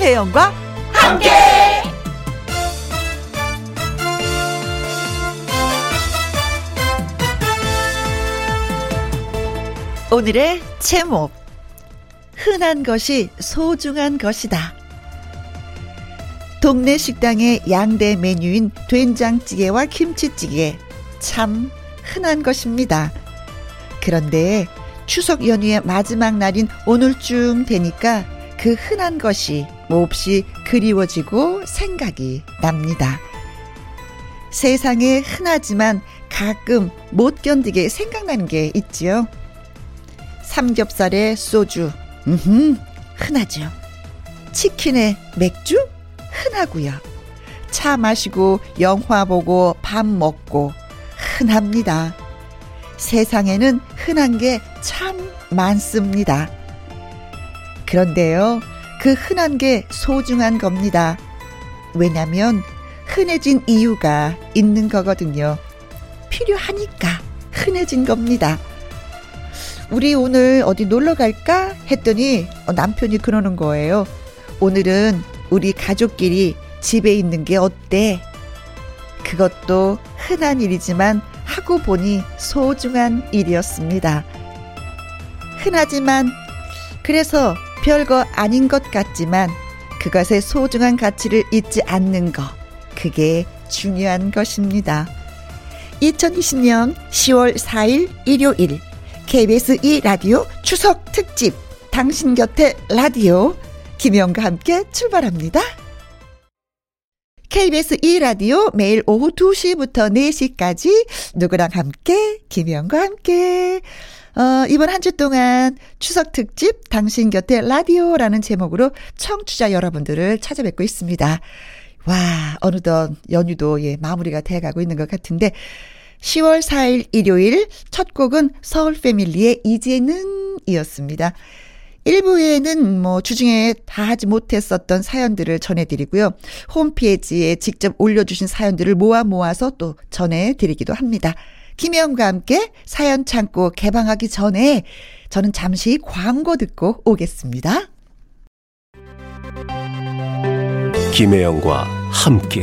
김혜영과 함께. 오늘의 제목 흔한 것이 소중한 것이다. 동네 식당의 양대 메뉴인 된장찌개와 김치찌개 참 흔한 것입니다. 그런데 추석 연휴의 마지막 날인 오늘쯤 되니까 그 흔한 것이 몹시 그리워지고 생각이 납니다. 세상에 흔하지만 가끔 못 견디게 생각나는 게 있지요. 삼겹살에 소주, 음, 흔하죠. 치킨에 맥주, 흔하고요. 차 마시고 영화 보고 밥 먹고 흔합니다. 세상에는 흔한 게 참 많습니다. 그런데요, 그 흔한 게 소중한 겁니다. 왜냐면 흔해진 이유가 있는 거거든요. 필요하니까 흔해진 겁니다. 우리 오늘 어디 놀러 갈까? 했더니 남편이 그러는 거예요. 오늘은 우리 가족끼리 집에 있는 게 어때? 그것도 흔한 일이지만 하고 보니 소중한 일이었습니다. 흔하지만 그래서 별거 아닌 것 같지만 그것의 소중한 가치를 잊지 않는 것. 그게 중요한 것입니다. 2020년 10월 4일 일요일 KBS 2 라디오 추석 특집 당신 곁에 라디오 김영과 함께 출발합니다. KBS 2라디오 매일 오후 2시부터 4시까지 누구랑 함께 김희영과 함께 어, 이번 한 주 동안 추석 특집 당신 곁에 라디오라는 제목으로 청취자 여러분들을 찾아뵙고 있습니다. 와, 어느덧 연휴도 예, 마무리가 돼 가고 있는 것 같은데 10월 4일 일요일 첫 곡은 서울 패밀리의 이제는 이었습니다. 1부에는 뭐 주중에 다 하지 못했었던 사연들을 전해드리고요. 홈페이지에 직접 올려주신 사연들을 모아 모아서 또 전해드리기도 합니다. 김혜영과 함께 사연 창고 개방하기 전에 저는 잠시 광고 듣고 오겠습니다. 김혜영과 함께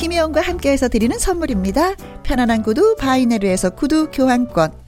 김혜영과 함께해서 드리는 선물입니다. 편안한 구두 바이네르에서 구두 교환권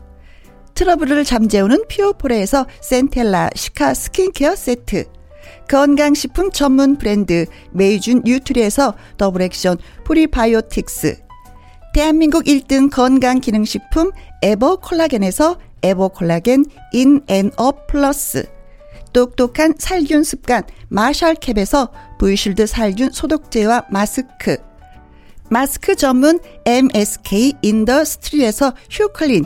트러블을 잠재우는 피오포레에서 센텔라 시카 스킨케어 세트. 건강식품 전문 브랜드 메이준 뉴트리에서 더블 액션 프리바이오틱스. 대한민국 1등 건강기능식품 에버 콜라겐에서 에버 콜라겐 인앤업 플러스. 똑똑한 살균 습관 마샬캡에서 브이실드 살균 소독제와 마스크. 마스크 전문 MSK 인더스트리에서 휴클린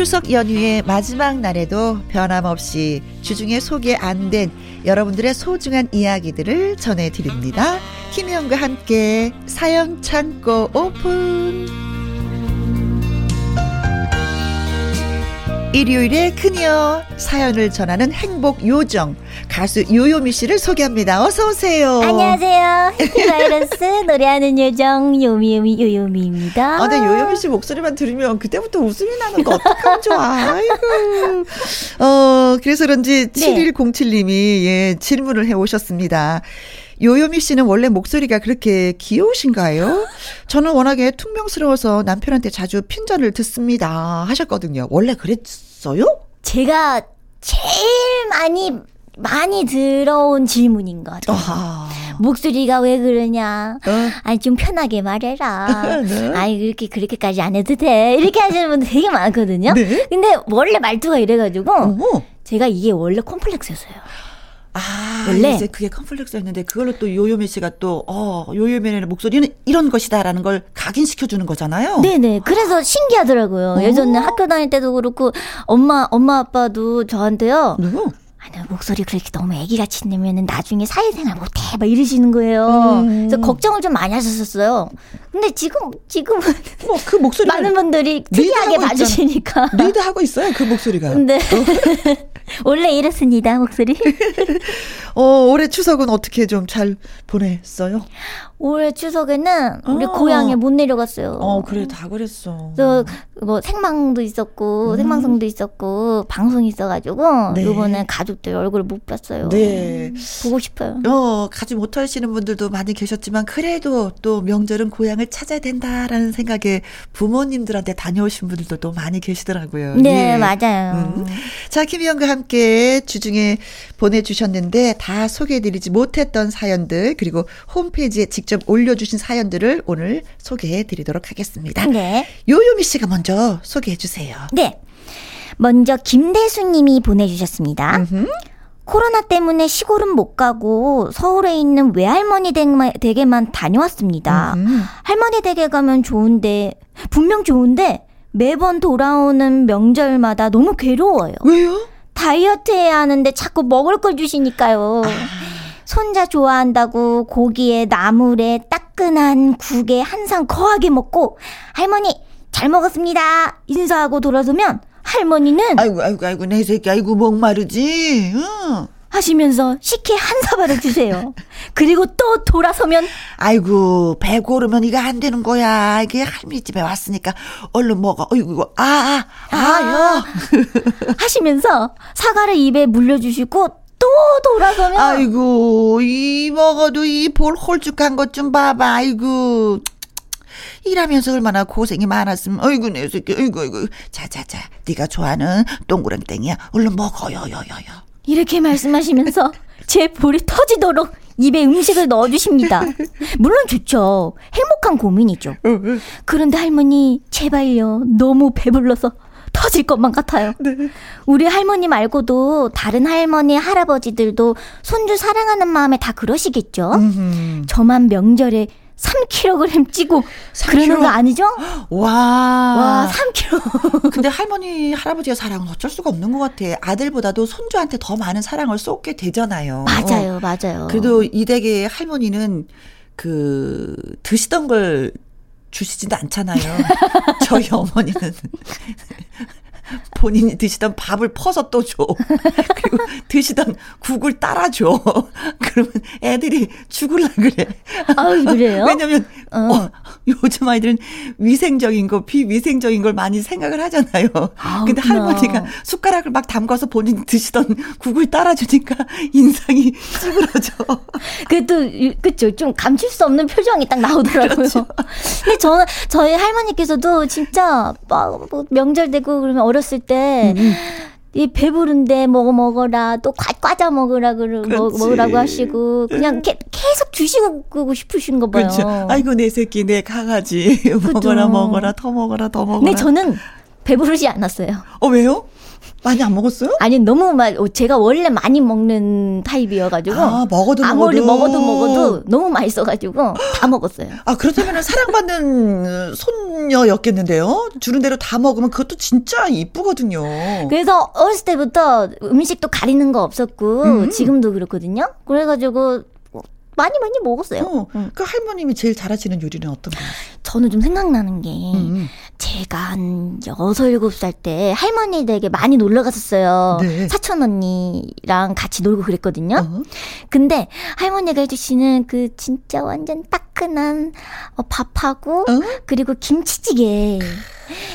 추석 연휴의 마지막 날에도 변함없이 주중에 소개 안 된 여러분들의 소중한 이야기들을 전해드립니다. 김혜영과 함께 사연 창고 오픈! 일요일에 그녀 사연을 전하는 행복 요정 가수 요요미 씨를 소개합니다. 어서 오세요. 안녕하세요. 해피바이러스 노래하는 요정 요미요미 요요미입니다. 아, 근 요요미 씨 목소리만 들으면 그때부터 웃음이 나는 거 어떡하면 좋아. 아이고. 어, 그래서 그런지 네. 7107님이 예, 질문을 해 오셨습니다. 요요미 씨는 원래 목소리가 그렇게 귀여우신가요? 저는 워낙에 퉁명스러워서 남편한테 자주 핀잔을 듣습니다. 하셨거든요. 원래 그랬어요? 제가 제일 많이 많이 들어온 질문인 것 같아요. 아하. 목소리가 왜 그러냐? 어? 아니 좀 편하게 말해라. 네? 아니 그렇게 그렇게까지 안 해도 돼. 이렇게 하시는 분들 되게 많거든요. 네? 근데 원래 말투가 이래가지고 어허. 제가 이게 원래 콤플렉스였어요. 아, 원래 이제 그게 컴플렉스였는데 그걸로 또 요요미 씨가 또 어, 요요미의 목소리는 이런 것이다라는 걸 각인시켜 주는 거잖아요. 네 네. 그래서 신기하더라고요. 오. 예전에 학교 다닐 때도 그렇고 엄마 엄마 아빠도 저한테요. 네. 아, 나 목소리 그렇게 너무 애기같이 내면은 나중에 사회생활 못해 막 이러시는 거예요. 음. 그래서 걱정을 좀 많이 하셨었어요. 근데 지금 지금은 뭐 그 목소리 많은 분들이 특이하게 봐주시니까 리드하고 있어요 그 목소리가. 네. 어. 원래 이렇습니다 목소리. 어 올해 추석은 어떻게 좀 잘 보냈어요? 올해 추석에는 우리 어. 고향에 못 내려갔어요. 어 그래 다 그랬어. 뭐 생방도 있었고 음. 생방송도 있었고 방송이 있어가지고 네. 이번에 가족들 얼굴 못 봤어요. 네 보고 싶어요. 어 가지 못하시는 분들도 많이 계셨지만 그래도 또 명절은 고향을 찾아야 된다라는 생각에 부모님들한테 다녀오신 분들도 또 많이 계시더라고요. 네 예. 맞아요. 음. 자 김희영과 함께 주중에 보내주셨는데 다 소개해드리지 못했던 사연들 그리고 홈페이지에 직접 올려주신 사연들을 오늘 소개해 드리도록 하겠습니다. 네. 요요미 씨가 먼저 소개해 주세요. 네. 먼저 김대수 님이 보내주셨습니다. 음흠. 코로나 때문에 시골은 못 가고 서울에 있는 외할머니 댁에만 다녀왔습니다. 음흠. 할머니 댁에 가면 좋은데, 분명 좋은데, 매번 돌아오는 명절마다 너무 괴로워요. 왜요? 다이어트 해야 하는데 자꾸 먹을 걸 주시니까요. 아. 손자 좋아한다고 고기에 나물에 따끈한 국에 한상 거하게 먹고 할머니 잘 먹었습니다 인사하고 돌아서면 할머니는 아이고 아이고 아이고 내 새끼 아이고 목마르지 응. 하시면서 식혜 한 사발을 주세요. 그리고 또 돌아서면 아이고 배 고르면 이거 안 되는 거야. 이게 할머니 집에 왔으니까 얼른 먹어. 어이구 아아 아, 아요 아, 하시면서 사과를 입에 물려주시고 또 돌아서면 아이고 이 먹어도 이 볼 홀쭉한 것 좀 봐봐. 아이고. 일하면서 얼마나 고생이 많았으면. 어이구 내 새끼. 어이구 어이구. 자자자. 네가 좋아하는 동그랑땡이야. 얼른 먹어요 요요요 이렇게 말씀하시면서 제 볼이 터지도록 입에 음식을 넣어주십니다. 물론 좋죠. 행복한 고민이죠. 그런데 할머니, 제발요. 너무 배불러서 터질 것만 같아요. 네. 우리 할머니 말고도 다른 할머니, 할아버지들도 손주 사랑하는 마음에 다 그러시겠죠? 음흠. 저만 명절에 3kg 찌고 3kg? 그러는 거 아니죠? 와. 와, 3kg. 근데 할머니, 할아버지의 사랑은 어쩔 수가 없는 것 같아. 아들보다도 손주한테 더 많은 사랑을 쏟게 되잖아요. 맞아요, 맞아요. 그래도 이 댁의 할머니는 그 드시던 걸 주시지도 않잖아요. 저희 어머니는 본인이 드시던 밥을 퍼서 또 줘. 그리고 드시던 국을 따라 줘. 그러면 애들이 죽을라 그래. 아 그래요? 왜냐면, 어. 어, 요즘 아이들은 위생적인 거, 비위생적인 걸 많이 생각을 하잖아요. 아, 근데 할머니가 숟가락을 막 담가서 본인이 드시던 국을 따라 주니까 인상이 찌그러져. 그래도, 그쵸. 좀 감출 수 없는 표정이 딱 나오더라고요. 그렇죠. 근데 저는, 저희 할머니께서도 진짜 막, 뭐 명절 되고 그러면 어렸 어렸을 때, 음. 이 배부른데 먹어 먹어라 또 과, 과자 먹으라 그러 먹, 먹으라고 하시고 그냥 게, 계속 주시고 싶으신 거 봐요. 그렇죠. 아이고 내 새끼 내 강아지 먹어라 먹어라 더 먹어라 더 먹어라. 근데 저는 배부르지 않았어요. 어 왜요? 많이 안 먹었어요? 아니 너무 막 제가 원래 많이 먹는 타입이어가지고 아, 먹어도 아무리 먹어도 먹어도, 먹어도 너무 맛있어가지고 다 먹었어요. 아 그렇다면 사랑받는 손녀였겠는데요? 주는 대로 다 먹으면 그것도 진짜 이쁘거든요. 그래서 어렸을 때부터 음식도 가리는 거 없었고 음. 지금도 그렇거든요. 그래가지고 많이 많이 먹었어요. 어, 그 할머님이 제일 잘하시는 요리는 어떤 거예요? 저는 좀 생각나는 게 음. 제가 한 여섯 일곱 살 때 할머니 댁에 많이 놀러 갔었어요. 네. 사촌 언니랑 같이 놀고 그랬거든요. 어? 근데 할머니가 해주시는 그 진짜 완전 따끈한 어, 밥하고 어? 그리고 김치찌개.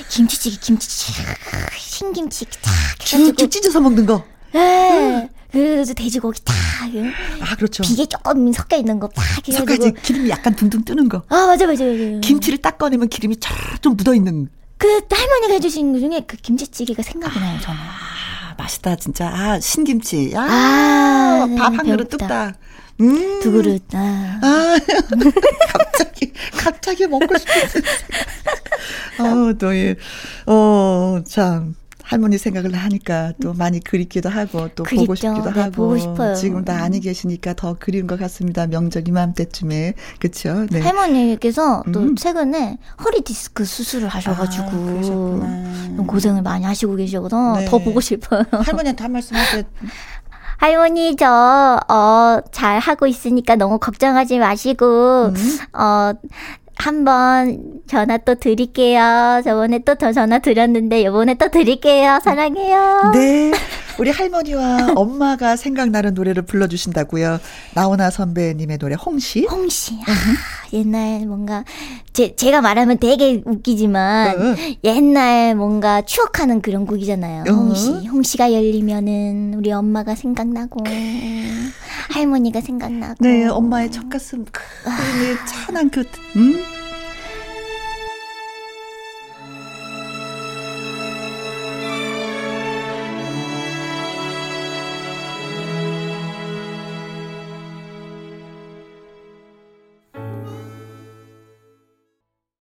김치찌개, 김치찌개. 신김치 탁 쭉쭉 해가지고. 찢어서 먹는 거. 네. 그래서 돼지고기 탁. 아, 그렇죠. 비계 조금 섞여 있는 거탁 해가지고. 속까지 기름이 약간 둥둥 뜨는 거. 아, 맞아, 맞아, 맞아. 김치를 딱 꺼내면 기름이 쫙좀 묻어 있는. 그 할머니가 해주신 것 중에 그 김치찌개가 생각이 나요, 저는. 아, 맛있다, 진짜. 아, 신김치. 아, 아, 밥한 그릇. 뚝딱. 음. 두 그릇. 아. 아, 갑자기, 갑자기 먹고 싶었어. 어, 또, 예. 어, 참. 할머니 생각을 하니까 또 많이 그립기도 하고 또 보고 그립죠. 싶기도 네, 하고 보고 싶어요. 지금 다 아니 계시니까 더 그리운 것 같습니다. 명절 이맘때쯤에 그렇죠. 네. 할머니께서 또 음. 최근에 허리 디스크 수술을 하셔가지고 아, 고생을 많이 하시고 계셔서 네. 더 보고 싶어요. 할머니한테 한 말씀 하세요. 할머니 저 어 잘 하고 있으니까 너무 걱정하지 마시고 음. 어 한번 전화 또 드릴게요. 저번에 또더 전화 드렸는데 이번에 또 드릴게요. 사랑해요. 네. 우리 할머니와 엄마가 생각나는 노래를 불러주신다고요. 나훈아 선배님의 노래 홍시. 홍씨 아, 옛날 뭔가 제 제가 말하면 되게 웃기지만 어. 옛날 뭔가 추억하는 그런 곡이잖아요. 어. 홍시 홍시가 열리면은 우리 엄마가 생각나고 할머니가 생각나고 네, 엄마의 첫 가슴 크, 네, 찬한 그 음?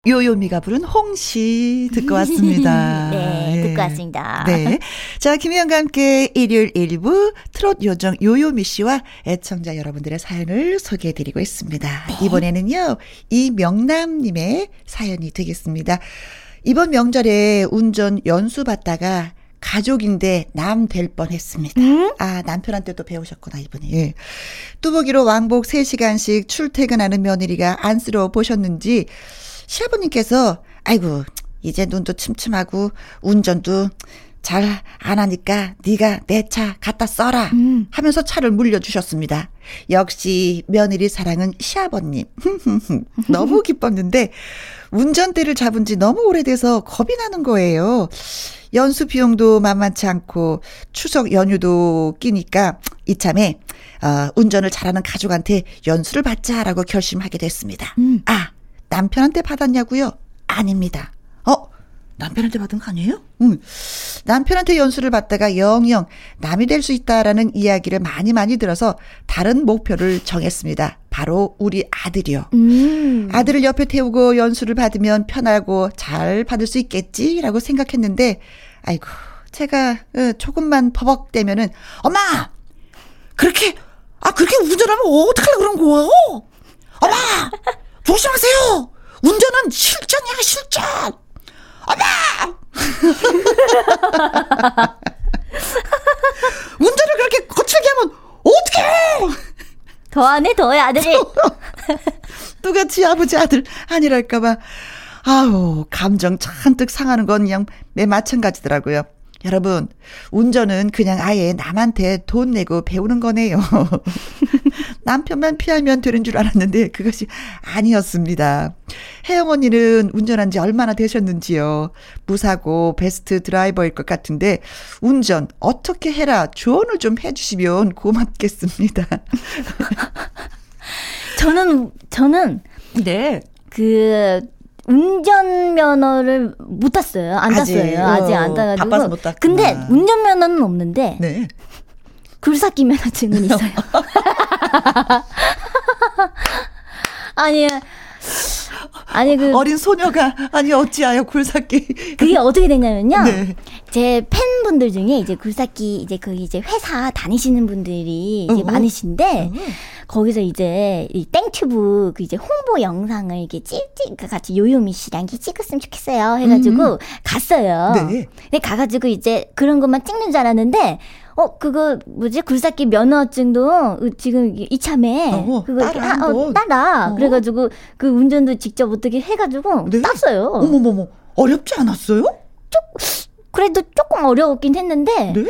요요미가 부른 홍시 듣고 왔습니다. 네, 예. 듣고 왔습니다. 네. 자, 김희영과 함께 일요일 일부 트롯 요정 요요미 씨와 애청자 여러분들의 사연을 소개해 드리고 있습니다. 네. 이번에는요, 이명남님의 사연이 되겠습니다. 이번 명절에 운전 연수 받다가 가족인데 남 될 뻔 했습니다. 음? 아, 남편한테도 배우셨구나, 이분이. 예. 뚜벅이로 왕복 3시간씩 출퇴근하는 며느리가 안쓰러워 보셨는지 시아버님께서 아이고 이제 눈도 침침하고 운전도 잘 안 하니까 네가 내 차 갖다 써라 음. 하면서 차를 물려주셨습니다. 역시 며느리 사랑은 시아버님. 너무 기뻤는데 운전대를 잡은 지 너무 오래돼서 겁이 나는 거예요. 연수 비용도 만만치 않고 추석 연휴도 끼니까 이참에 어, 운전을 잘하는 가족한테 연수를 받자라고 결심하게 됐습니다. 음. 아 남편한테 받았냐고요? 아닙니다. 어 남편한테 받은 거 아니에요? 응. 남편한테 연수를 받다가 영영 남이 될 수 있다라는 이야기를 많이 많이 들어서 다른 목표를 정했습니다. 바로 우리 아들이요. 음. 아들을 옆에 태우고 연수를 받으면 편하고 잘 받을 수 있겠지라고 생각했는데, 아이고, 제가 어, 조금만 버벅대면은, 엄마! 그렇게, 아, 그렇게 운전하면 어떡하려고 그런 거야? 엄마! 조심하세요! 운전은 실전이야, 실전! 엄마! 운전을 그렇게 거칠게 하면 어떡해! 더하네 더해 아들이. 똑같이 아버지 아들 아니랄까봐. 아우, 감정 잔뜩 상하는 건 그냥 매 마찬가지더라고요. 여러분, 운전은 그냥 아예 남한테 돈 내고 배우는 거네요. 남편만 피하면 되는 줄 알았는데 그것이 아니었습니다. 혜영 언니는 운전한 지 얼마나 되셨는지요? 무사고 베스트 드라이버일 것 같은데 운전 어떻게 해라 조언을 좀 해주시면 고맙겠습니다. 저는 저는 네. 그 운전면허를 못 땄어요. 안 아직, 땄어요. 아직 어, 안 따가지고. 바빠서 못 땄구나. 근데 운전면허는 없는데 네. 굴삭기 면허증은 있어요. 아니 아니 그 어린 소녀가 아니 어찌하여 굴삭기 그게 어떻게 됐냐면요. 네. 제 팬분들 중에 이제 굴삭기 이제 그 이제 회사 다니시는 분들이 이제 어. 많으신데 거기서 이제 이 땡튜브 그 이제 홍보 영상을 이렇게 찔찔 그 같이 요요미 씨랑 이렇게 찍었으면 좋겠어요 해가지고 갔어요. 네. 근데 가가지고 이제 그런 것만 찍는 줄 알았는데 어 그거 뭐지 굴삭기 면허증도 지금 이참에 어, 그거 따라 어. 따라 어. 그래가지고 그 운전도 직접 어떻게 해가지고 네? 땄어요. 어머머머. 어렵지 않았어요? 그래도 조금 어려웠긴 했는데 네.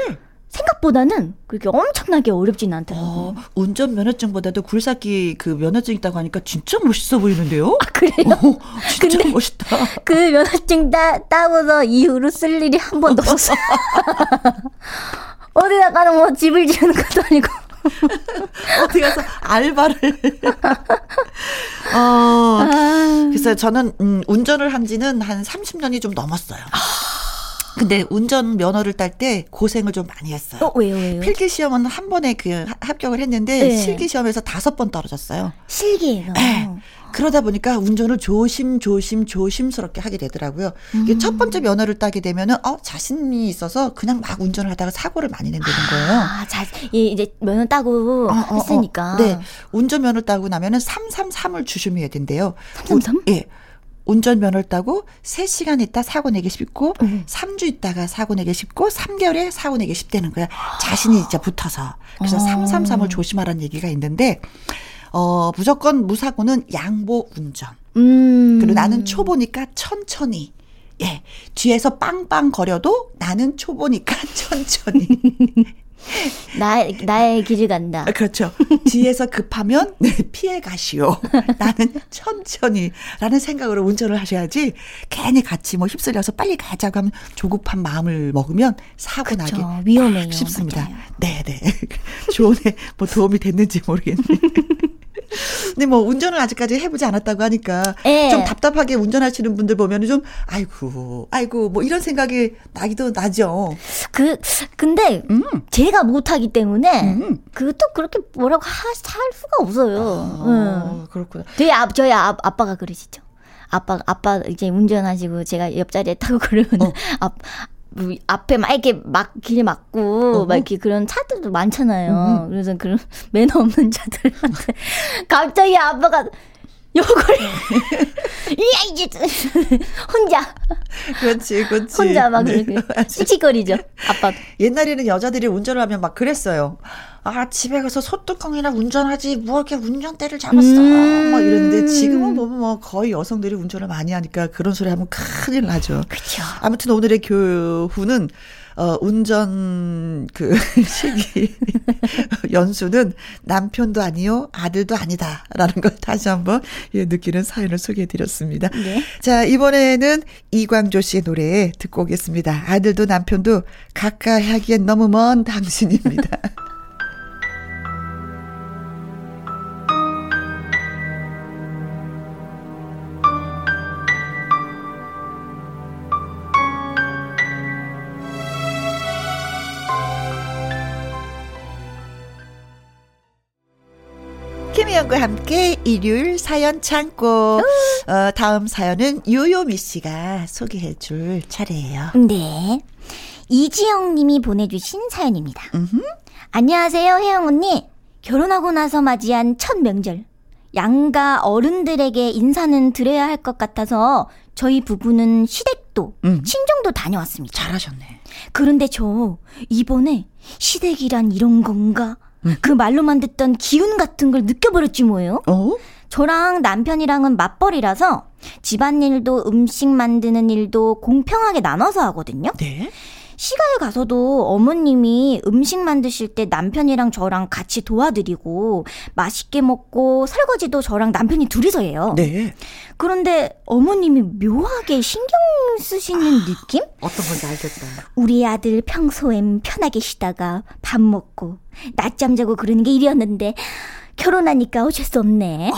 생각보다는 그렇게 엄청나게 어렵진 않더라고요. 어, 운전 면허증보다도 굴삭기 그 면허증 있다고 하니까 진짜 멋있어 보이는데요? 아 그래요? 어, 진짜 근데- 멋있다. 그 면허증 따, 따고서 이후로 쓸 일이 한 번도 없었어요. 어디다가는 뭐 집을 지으는 것도 아니고. 어디 가서 알바를. 어, 아, 그래서 저는 음, 운전을 한 지는 한 30년이 좀 넘었어요. 근데 운전 면허를 딸 때 고생을 좀 많이 했어요. 어, 왜요, 왜요? 필기 시험은 한 번에 그 하- 합격을 했는데 네. 실기 시험에서 다섯 번 떨어졌어요. 실기예요. 네. 그러다 보니까 운전을 조심 조심 조심스럽게 하게 되더라고요. 이게 음. 첫 번째 면허를 따게 되면은 어 자신이 있어서 그냥 막 운전을 하다가 사고를 많이 낸다는 거예요. 아, 자, 이- 이제 면허 따고 어, 어, 어. 했으니까. 네. 운전 면허 따고 나면은 333을 주심해야 된대요. 333? 우- 예. 운전면허를 따고 3시간 있다 사고 내기 쉽고 음. 3주 있다가 사고 내기 쉽고 3개월에 사고 내기 쉽다는 거야. 자신이 진짜 붙어서. 그래서 어. 333을 조심하라는 얘기가 있는데 어, 무조건 무사고는 양보 운전. 음. 그리고 나는 초보니까 천천히. 예. 뒤에서 빵빵 거려도 나는 초보니까 천천히. 나, 나의 길을 간다. 아, 그렇죠. 뒤에서 급하면 네, 피해 가시오. 나는 천천히 라는 생각으로 운전을 하셔야지 괜히 같이 뭐 휩쓸려서 빨리 가자고 하면 조급한 마음을 먹으면 사고 나기. 위험해요. 쉽습니다. 맞아요. 네, 네. 조언에 뭐 도움이 됐는지 모르겠네. 근데 뭐 운전을 아직까지 해보지 않았다고 하니까 예. 좀 답답하게 운전하시는 분들 보면 좀 아이고 아이고 뭐 이런 생각이 나기도 나죠. 그, 근데, 음. 제가 못하기 때문에, 음. 그것도 그렇게 뭐라고 하, 할 수가 없어요. 응. 어, 그렇구나. 저희, 아, 저희 아, 아빠가 그러시죠. 아빠, 아빠 이제 운전하시고 제가 옆자리에 타고 그러면, 어. 앞, 뭐 앞에 막 이렇게 막길 막고, 어허. 막 이렇게 그런 차들도 많잖아요. 음흠. 그래서 그런 매너 없는 차들한테 갑자기 아빠가 욕을, 이야, 이제, 혼자, 그렇지, 그렇지. 혼자 막 네. 이렇게 씩씩거리죠. 아빠. 옛날에는 여자들이 운전을 하면 막 그랬어요. 아, 집에 가서 소뚜껑이나 운전하지, 뭐 이렇게 운전대를 잡았어. 음. 막 이러는데 지금은 보면 뭐 거의 여성들이 운전을 많이 하니까 그런 소리 하면 큰일 나죠. 그쵸. 아무튼 오늘의 교훈은 어, 운전 그 시기 연수는 남편도 아니요 아들도 아니다라는 걸 다시 한번 예, 느끼는 사연을 소개해드렸습니다. 네. 자 이번에는 이광조 씨의 노래 듣고 오겠습니다. 아들도 남편도 가까이 하기엔 너무 먼 당신입니다. 함께 일요일 사연 창고. 어, 다음 사연은 요요미 씨가 소개해 줄 차례예요. 네. 이지영 님이 보내주신 사연입니다. 음흠. 안녕하세요, 혜영 언니. 결혼하고 나서 맞이한 첫 명절. 양가 어른들에게 인사는 드려야 할 것 같아서 저희 부부는 시댁도 음. 친정도 다녀왔습니다. 잘하셨네. 그런데 저 이번에 시댁이란 이런 건가? 그 말로만 듣던 기운 같은 걸 느껴버렸지 뭐예요. 어? 저랑 남편이랑은 맞벌이라서 집안일도 음식 만드는 일도 공평하게 나눠서 하거든요. 네. 시가에 가서도 어머님이 음식 만드실 때 남편이랑 저랑 같이 도와드리고 맛있게 먹고 설거지도 저랑 남편이 둘이서 해요. 네. 그런데 어머님이 묘하게 신경 쓰시는 느낌? 어떤 건지 알겠다. 우리 아들 평소엔 편하게 쉬다가 밥 먹고 낮잠 자고 그러는 게 일이었는데 결혼하니까 어쩔 수 없네.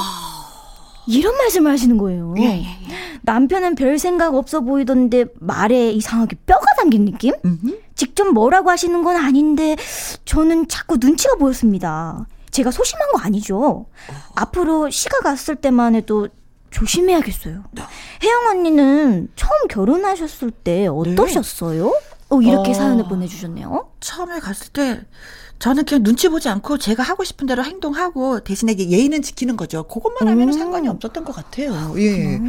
이런 말씀을 하시는 거예요. 예, 예, 예. 남편은 별 생각 없어 보이던데 말에 이상하게 뼈가 담긴 느낌? 음흠. 직접 뭐라고 하시는 건 아닌데 저는 자꾸 눈치가 보였습니다. 제가 소심한 거 아니죠. 앞으로 시가 갔을 때만 해도 조심해야겠어요. 혜영 언니는 처음 결혼하셨을 때 어떠셨어요? 어, 이렇게 어. 사연을 보내주셨네요. 처음에 갔을 때 저는 그냥 눈치 보지 않고 제가 하고 싶은 대로 행동하고 대신에 예의는 지키는 거죠. 그것만 하면 음. 상관이 없었던 것 같아요. 예.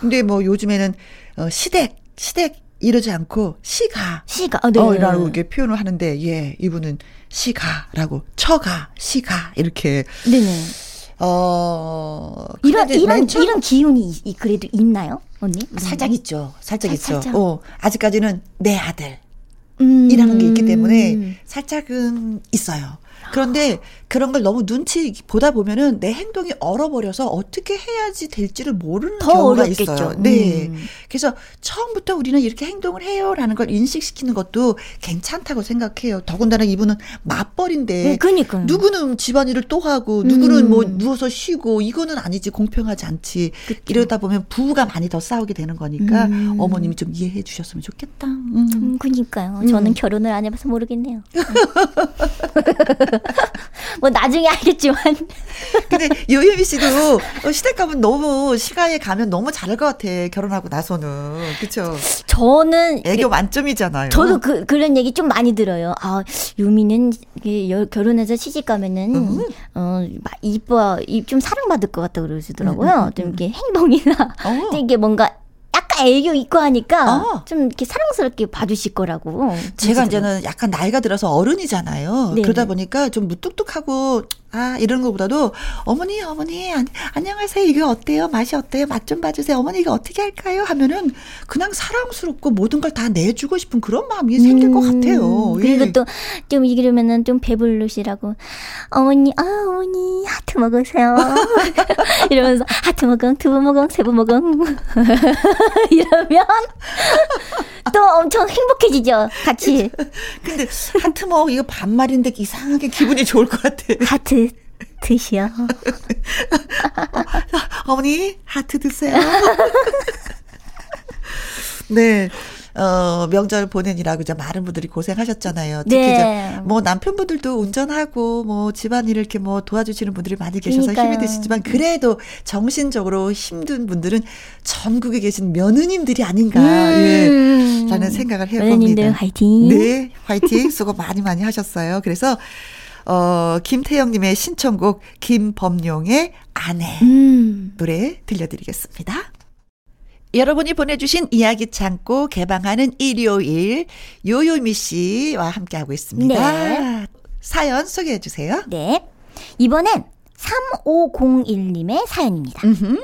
근데 뭐 요즘에는 어, 시댁, 시댁 이러지 않고 시가 시가 아, 네. 어, 라고 이렇게 표현을 하는데 예 이분은 시가라고 처가 시가 이렇게 네네. 어 이런 이런 맨 처음- 이런 기운이 이- 이- 그래도 있나요, 언니? 살짝 있죠 살짝 살- 있죠 살짝. 어 아직까지는 내 아들 음. 이라는 게 있기 때문에 살짝은 있어요. 그런데 그런 걸 너무 눈치 보다 보면은 내 행동이 얼어버려서 어떻게 해야지 될지를 모르는 더 경우가 어렵겠죠. 있어요. 네. 음. 그래서 처음부터 우리는 이렇게 행동을 해요라는 걸 인식시키는 것도 괜찮다고 생각해요. 더군다나 이분은 맞벌인데 네, 그러니까요. 누구는 집안일을 또 하고 누구는 음. 뭐 누워서 쉬고 이거는 아니지 공평하지 않지 이러다 보면 부부가 많이 더 싸우게 되는 거니까 음. 어머님이 좀 이해해 주셨으면 좋겠다. 음. 음, 그니까요. 저는 결혼을 안 해봐서 모르겠네요. 뭐 나중에 알겠지만 근데 요예미 씨도 어, 시댁 가면 너무 시가에 가면 너무 잘할 것 같아 결혼하고 나서는 그쵸 저는 애교 만점이잖아요. 저도 그 그런 얘기 좀 많이 들어요. 아 유미는 결혼해서 시집 가면은 음. 어 마- 이뻐 이- 좀 사랑받을 것 같다 그러시더라고요. 좀 이렇게 행동이나 음, 어. 좀 이게 뭔가 약간 애교 있고 하니까 어. 좀 이렇게 사랑스럽게 봐주실 거라고. 제가. 이제는 약간 나이가 들어서 어른이잖아요. 네. 그러다 보니까 좀 무뚝뚝하고 아 이런 것보다도 어머니 어머니 안, 안녕하세요 이거 어때요 맛이 어때요 맛 좀 봐주세요 어머니 이거 어떻게 할까요 하면은 그냥 사랑스럽고 모든 걸 다 내주고 싶은 그런 마음이 생길 것 음, 같아요. 그리고 예. 또좀 이러면은 좀 배부르시라고 어머니 아 어머니 하트 먹으세요. 이러면서 하트 먹응 두부 먹응 세부 먹응 이러면 또 엄청 행복해지죠 같이 근데 하트 먹 이거 반말인데 이상하게 기분이 좋을 것 같아. 하트 드시오. 어머니 하트 드세요. 네. 어, 명절 보내느라고 이제 많은 분들이 고생하셨잖아요. 특히 네. 이제 뭐 남편분들도 운전하고 뭐 집안일을 이렇게 뭐 도와주시는 분들이 많이 계셔서 힘이 그러니까요. 드시지만 그래도 정신적으로 힘든 분들은 전국에 계신 며느님들이 아닌가 예. 음. 라는 생각을 해봅니다. 며느님들 화이팅. 네, 화이팅. 수고 많이 많이 하셨어요. 그래서 어, 김태영님의 신청곡 김범용의 아내 음. 노래 들려드리겠습니다. 여러분이 보내주신 이야기 창고 개방하는 일요일 요요미 씨와 함께하고 있습니다. 네. 사연 소개해 주세요. 네. 이번엔 3501님의 사연입니다. 음흠.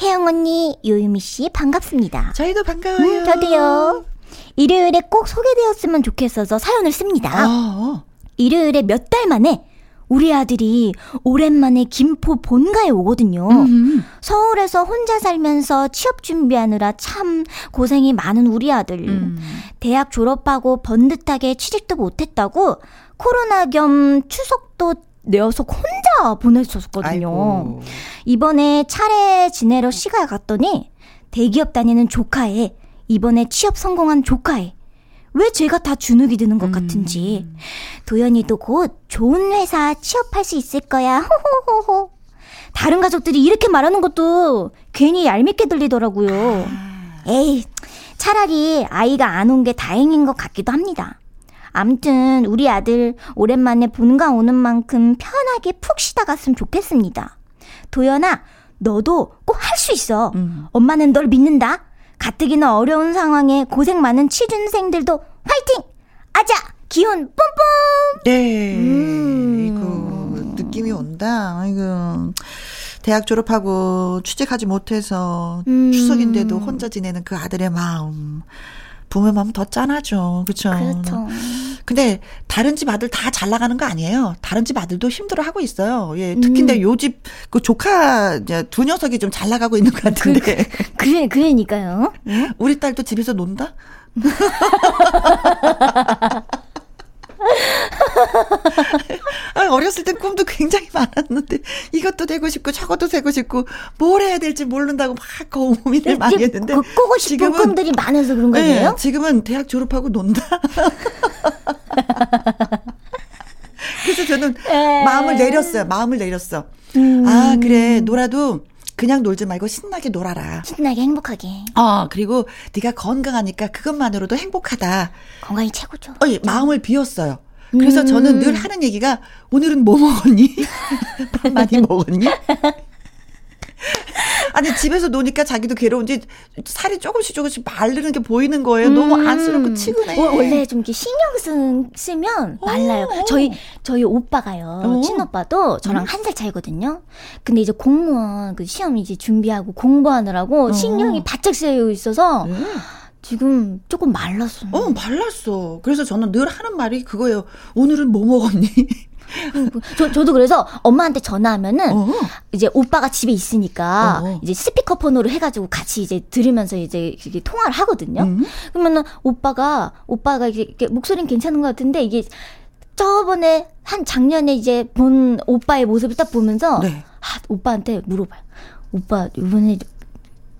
혜영 언니, 요유미 씨 반갑습니다. 저희도 반가워요. 음, 저도요. 일요일에 꼭 소개되었으면 좋겠어서 사연을 씁니다. 어, 일요일에 몇 달 만에 우리 아들이 오랜만에 김포 본가에 오거든요. 음. 서울에서 혼자 살면서 취업 준비하느라 참 고생이 많은 우리 아들. 음. 대학 졸업하고 번듯하게 취직도 못했다고 코로나 겸 추석도 녀석 혼자 보냈었거든요. 아이고. 이번에 차례 지내러 시가 갔더니 대기업 다니는 조카에 이번에 취업 성공한 조카에 왜 제가 다 주눅이 드는 것 같은지. 도연이도 곧 좋은 회사 취업할 수 있을 거야. 호호호호. 다른 가족들이 이렇게 말하는 것도 괜히 얄밉게 들리더라고요. 에이 차라리 아이가 안 온 게 다행인 것 같기도 합니다. 암튼 우리 아들 오랜만에 본가 오는 만큼 편하게 푹 쉬다 갔으면 좋겠습니다. 도연아 너도 꼭 할 수 있어. 음. 엄마는 널 믿는다. 가뜩이나 어려운 상황에 고생 많은 취준생들도 화이팅! 아자! 기운 뿜뿜! 네. 음. 이거 느낌이 온다. 아이고. 대학 졸업하고 취직하지 못해서 음. 추석인데도 혼자 지내는 그 아들의 마음. 부모의 마음 더 짠하죠. 그렇죠. 그렇죠. 근데 다른 집 아들 다 잘 나가는 거 아니에요. 다른 집 아들도 힘들어 하고 있어요. 예. 특히 근데 요집 그 조카 이제 두 녀석이 좀 잘 나가고 있는 것 같은데. 그래, 그러니까요. 우리 딸도 집에서 논다? 아, 어렸을 땐 꿈도 굉장히 많았는데 이것도 되고 싶고 저것도 되고 싶고 뭘 해야 될지 모른다고 막 고민을 많이 했는데 그 꾸고 싶은 지금은- 꿈들이 많아서 그런 네, 거예요? 지금은 대학 졸업하고 논다. 그래서 저는 에. 마음을 내렸어요. 마음을 내렸어. 음. 아 그래 놀아도 그냥 놀지 말고 신나게 놀아라. 신나게 행복하게. 어 그리고 네가 건강하니까 그것만으로도 행복하다. 건강이 최고죠. 어, 예, 마음을 비웠어요. 그래서 음. 저는 늘 하는 얘기가 오늘은 뭐 먹었니? 밥 많이 먹었니? 아니 집에서 노니까 자기도 괴로운지 살이 조금씩 조금씩 마르는 게 보이는 거예요. 음. 너무 안쓰럽고 치근해. 어, 원래 좀 이렇게 신경 쓰, 면 말라요. 오. 저희 저희 오빠가요. 오. 친오빠도 저랑 음. 한살 차이거든요. 근데 이제 공무원 그 시험 이제 준비하고 공부하느라고 어. 신경이 바짝 쓰여 있어서 음. 지금 조금 말랐어. 어, 말랐어. 그래서 저는 늘 하는 말이 그거예요. 오늘은 뭐 먹었니? 저, 저도 그래서 엄마한테 전화하면은 어. 이제 오빠가 집에 있으니까 어. 이제 스피커폰으로 해가지고 같이 이제 들으면서 이제 이게 통화를 하거든요. 음. 그러면은 오빠가 오빠가 이게 목소리는 괜찮은 것 같은데 이게 저번에 한 작년에 이제 본 오빠의 모습을 딱 보면서 네. 아, 오빠한테 물어봐요. 오빠 이번에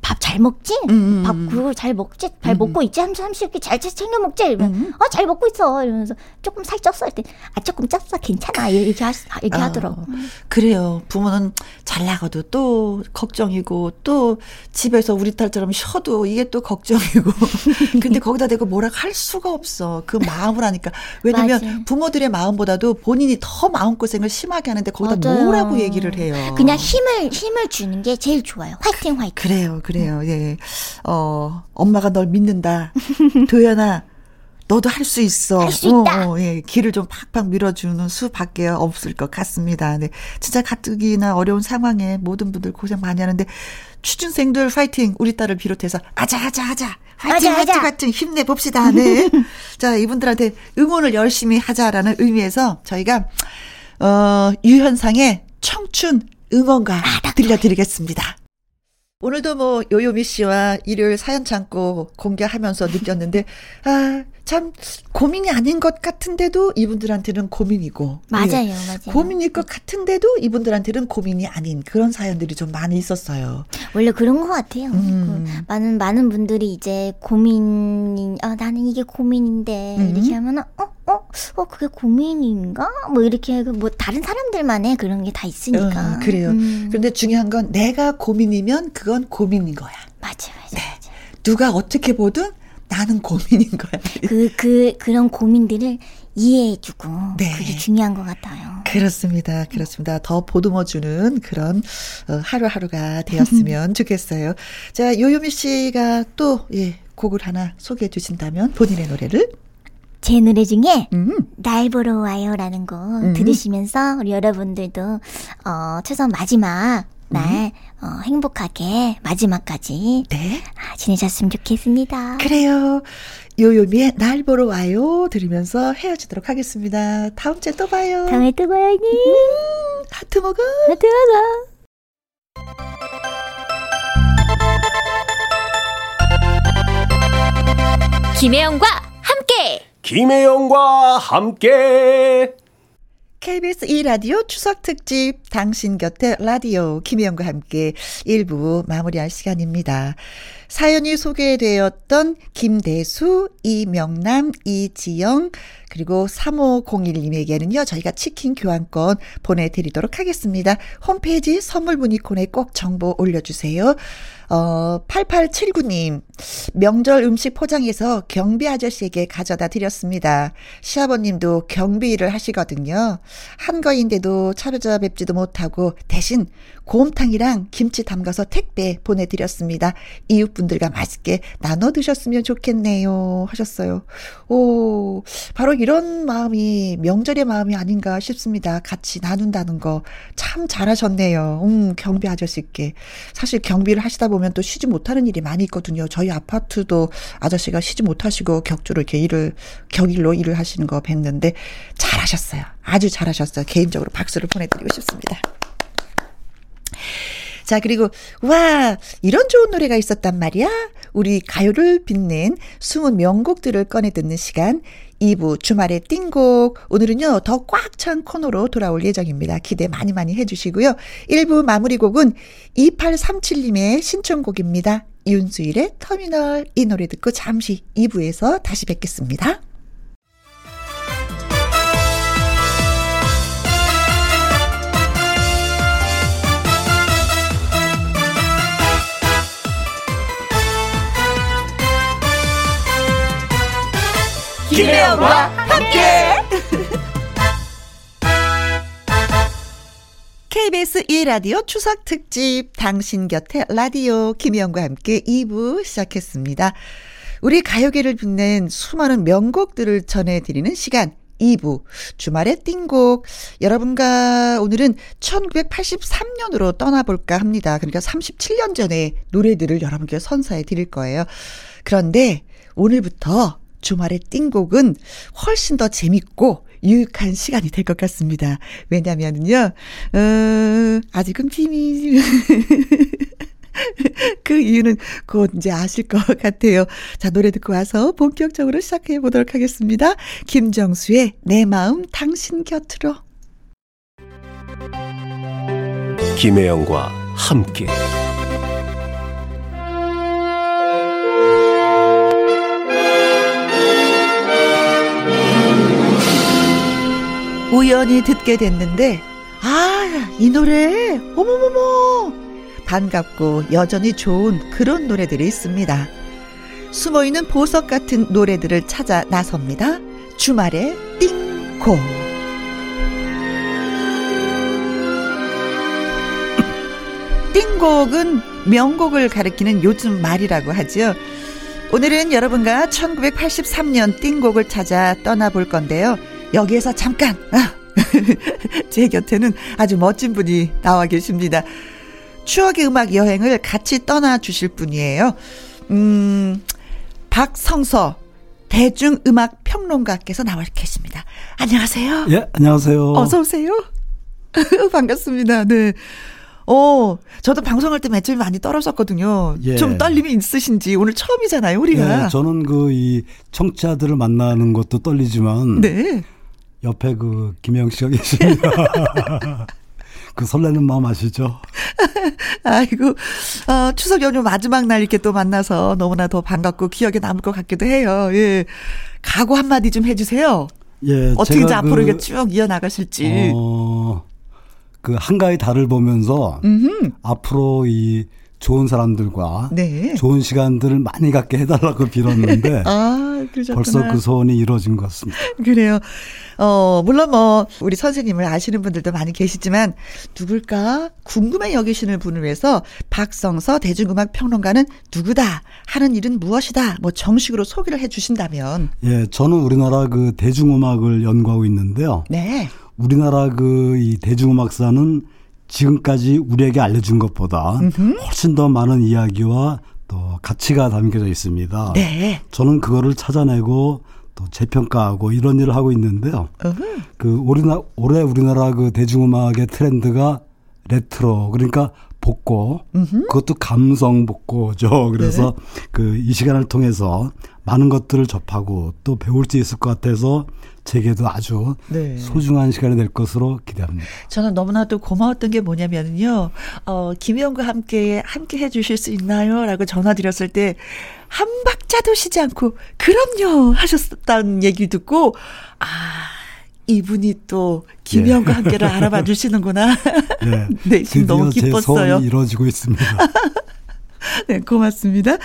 밥 잘 먹지? 음, 음, 음. 밥 그걸 잘 먹지? 잘 음. 먹고 있지? 하면서 함시 이렇게 잘 챙겨 먹지? 이러면 음. 어 잘 먹고 있어 이러면서 조금 살 쪘어 할 때 아 조금 쪘어 괜찮아 이렇게 하, 이렇게 어, 하더라고. 그래요. 부모는 잘 나가도 또 걱정이고 또 집에서 우리 딸처럼 쉬어도 이게 또 걱정이고. 근데 거기다 대고 뭐라 할 수가 없어. 그 마음을 하니까 왜냐면. 부모들의 마음보다도 본인이 더 마음 고생을 심하게 하는데 거기다 맞아요. 뭐라고 얘기를 해요. 그냥 힘을 힘을 주는 게 제일 좋아요. 화이팅 화이팅. 그래요. 그래요. 예. 어, 엄마가 널 믿는다. 도연아, 너도 할 수 있어. 할 수 있다. 어, 어, 예. 길을 좀 팍팍 밀어주는 수밖에 없을 것 같습니다. 네. 진짜 가뜩이나 어려운 상황에 모든 분들 고생 많이 하는데 취준생들 파이팅 우리 딸을 비롯해서 아자 아자 아자 파이팅 파이팅 파이팅 힘내 봅시다. 네. 자 이분들한테 응원을 열심히 하자라는 의미에서 저희가 어 유현상의 청춘 응원가 아, 들려드리겠습니다. 오늘도 뭐 요요미 씨와 일요일 사연 창고 공개하면서 느꼈는데 아 참 고민이 아닌 것 같은데도 이분들한테는 고민이고 맞아요, 예. 맞아요. 고민일 것 같은데도 이분들한테는 고민이 아닌 그런 사연들이 좀 많이 있었어요. 원래 그런 것 같아요. 음. 그 많은 많은 분들이 이제 고민, 아 나는 이게 고민인데 음. 이렇게 하면은 어 어? 어, 그게 고민인가? 뭐 이렇게 뭐 다른 사람들만의 그런 게 다 있으니까. 어, 그래요. 음. 그런데 중요한 건 내가 고민이면 그건 고민인 거야. 맞아, 맞아, 네. 맞아. 누가 어떻게 보든 나는 고민인 거야. 그, 그, 그런 고민들을 이해해주고. 네. 그게 중요한 것 같아요. 그렇습니다. 그렇습니다. 더 보듬어주는 그런 어, 하루하루가 되었으면 좋겠어요. 자, 요요미 씨가 또, 예, 곡을 하나 소개해 주신다면 본인의 노래를. 제 노래 중에 음. 날 보러 와요라는 곡 음. 들으시면서 우리 여러분들도 어 최선 마지막 날 음. 어, 행복하게 마지막까지 네. 아, 지내셨으면 좋겠습니다. 그래요. 요요미의 날 보러 와요 들으면서 헤어지도록 하겠습니다. 다음 주에 또 봐요. 다음에 또 봐요. 음, 하트 먹어. 하트 먹어. 김혜영과 함께. 김혜영과 함께. KBS 2라디오 추석 특집 당신 곁에 라디오 김혜영과 함께 1부 마무리할 시간입니다. 사연이 소개되었던 김대수, 이명남, 이지영, 그리고 3501님에게는요, 저희가 치킨 교환권 보내드리도록 하겠습니다. 홈페이지 선물 문의콘에 꼭 정보 올려주세요. 어, 8879님, 명절 음식 포장해서 경비 아저씨에게 가져다 드렸습니다. 시아버님도 경비 일을 하시거든요. 한거인데도 찾아뵙지도 못 하고 대신 곰탕이랑 김치 담가서 택배 보내드렸습니다. 이웃분들과 맛있게 나눠 드셨으면 좋겠네요. 하셨어요. 오, 바로 이런 마음이 명절의 마음이 아닌가 싶습니다. 같이 나눈다는 거 참 잘하셨네요. 음, 경비 아저씨께. 사실 경비를 하시다 보면 또 쉬지 못하는 일이 많이 있거든요. 저희 아파트도 아저씨가 쉬지 못하시고 격주로 이렇게 일을, 격일로 일을 하시는 거 뵀는데 잘하셨어요. 아주 잘하셨어요. 개인적으로 박수를 보내드리고 싶습니다. 자, 그리고, 와, 이런 좋은 노래가 있었단 말이야. 우리 가요를 빛낸 숨은 명곡들을 꺼내 듣는 시간. 2부 주말의 띵곡. 오늘은요, 더 꽉 찬 코너로 돌아올 예정입니다. 기대 많이 많이 해주시고요. 1부 마무리 곡은 2837님의 신청곡입니다. 윤수일의 터미널. 이 노래 듣고 잠시 2부에서 다시 뵙겠습니다. 김혜영과 함께. KBS 1라디오 추석 특집 당신 곁에 라디오 김희영과 함께 2부 시작했습니다. 우리 가요계를 빛낸 수많은 명곡들을 전해드리는 시간 2부 주말의 띵곡 여러분과 오늘은 1983년으로 떠나볼까 합니다. 그러니까 37년 전에 노래들을 여러분께 선사해 드릴 거예요. 그런데 오늘부터 주말의 띵곡은 훨씬 더 재밌고 유익한 시간이 될 것 같습니다. 왜냐면요, 어, 아직은 비밀. 그 이유는 곧 이제 아실 것 같아요. 자, 노래 듣고 와서 본격적으로 시작해 보도록 하겠습니다. 김정수의 내 마음 당신 곁으로. 김혜영과 함께. 우연히 듣게 됐는데, 아, 이 노래, 어머머머! 반갑고 여전히 좋은 그런 노래들이 있습니다. 숨어있는 보석 같은 노래들을 찾아 나섭니다. 주말에 띵곡. 띵곡은 명곡을 가리키는 요즘 말이라고 하죠. 오늘은 여러분과 1983년 띵곡을 찾아 떠나볼 건데요. 여기에서 잠깐, 아, 제 곁에는 아주 멋진 분이 나와 계십니다. 추억의 음악 여행을 같이 떠나 주실 분이에요. 음, 박성서 대중음악 평론가께서 나와 계십니다. 안녕하세요. 예, 안녕하세요. 어서 오세요. 반갑습니다. 네. 어, 저도 방송할 때 며칠 많이 떨었었거든요. 예. 좀 떨림이 있으신지 오늘 처음이잖아요, 우리가. 예, 저는 그 이 청취자들을 만나는 것도 떨리지만 네. 옆에 그 김영 씨가 계십니다. 그 설레는 마음 아시죠? 아이고, 어, 추석 연휴 마지막 날 이렇게 또 만나서 너무나 더 반갑고 기억에 남을 것 같기도 해요. 예. 각오 한마디 좀 해주세요. 예, 어떻게 이제 앞으로 그, 이게 쭉 이어나가실지. 어, 그 한가위 달을 보면서 음흠. 앞으로 이 좋은 사람들과 네. 좋은 시간들을 많이 갖게 해달라고 빌었는데 아. 벌써 그 소원이 이루어진 것 같습니다. 그래요. 어, 물론 뭐, 우리 선생님을 아시는 분들도 많이 계시지만, 누굴까? 궁금해 여기시는 분을 위해서, 박성서 대중음악 평론가는 누구다? 하는 일은 무엇이다? 뭐, 정식으로 소개를 해 주신다면. 예, 저는 우리나라 그 대중음악을 연구하고 있는데요. 네. 우리나라 그 이 대중음악사는 지금까지 우리에게 알려준 것보다 훨씬 더 많은 이야기와 또 가치가 담겨져 있습니다. 네. 저는 그거를 찾아내고 또 재평가하고 이런 일을 하고 있는데요. 어흥. 그 올해나 올해 우리나라 그 대중음악의 트렌드가 레트로 그러니까 복고 그것도 감성 복고죠. 그래서 네. 그이 시간을 통해서 많은 것들을 접하고 또 배울 수 있을 것 같아서 제게도 아주 네. 소중한 시간이 될 것으로 기대합니다. 저는 너무나도 고마웠던 게 뭐냐면요. 어, 김혜영과 함께, 함께 해 주실 수 있나요? 라고 전화 드렸을 때, 한 박자도 쉬지 않고, 그럼요! 하셨다는 얘기 듣고, 아, 이분이 또 김혜영과 함께를 알아봐 주시는구나. 네, 네, 지금 너무 제 기뻤어요. 소원이 이루어지고 있습니다. 네, 고맙습니다.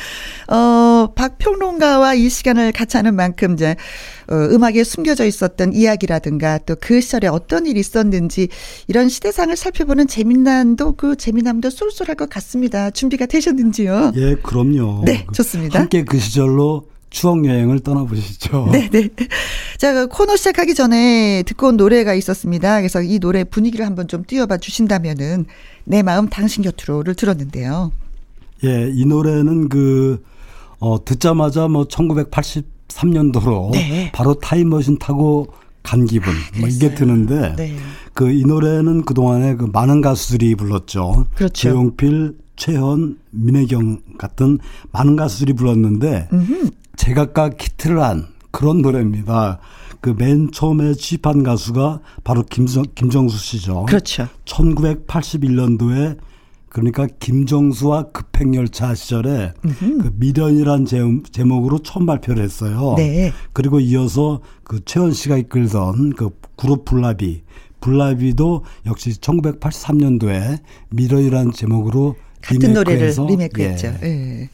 어, 박 평론가와 이 시간을 같이 하는 만큼 이제 어, 음악에 숨겨져 있었던 이야기라든가 또 그 시절에 어떤 일이 있었는지 이런 시대상을 살펴보는 재미난도 그 재미남도 쏠쏠할 것 같습니다. 준비가 되셨는지요? 예, 그럼요. 네, 그 좋습니다. 함께 그 시절로 추억 여행을 떠나보시죠. 네, 네. 자, 그 코너 시작하기 전에 듣고 온 노래가 있었습니다. 그래서 이 노래 분위기를 한번 좀 띄워봐 주신다면은 내 마음 당신 곁으로를 들었는데요. 예, 이 노래는 그, 어, 듣자마자 뭐 1983년도로 네. 바로 타임머신 타고 간 기분, 뭐 이게. 드는데, 네. 그이 노래는 그동안에 그 많은 가수들이 불렀죠. 그렇죠. 조용필, 최현, 민혜경 같은 많은 가수들이 불렀는데, 제각각 히트를 한 그런 노래입니다. 그 맨 처음에 취입한 가수가 바로 김정, 김정수 씨죠. 그렇죠. 1981년도에 그러니까 김정수와 급행열차 시절에 그 미련이란 제, 제목으로 처음 발표를 했어요. 네. 그리고 이어서 그 최원 씨가 이끌던 그 그룹 블라비, 블라비도 역시 1983년도에 미련이란 제목으로 같은 노래를 리메이크했죠. 예.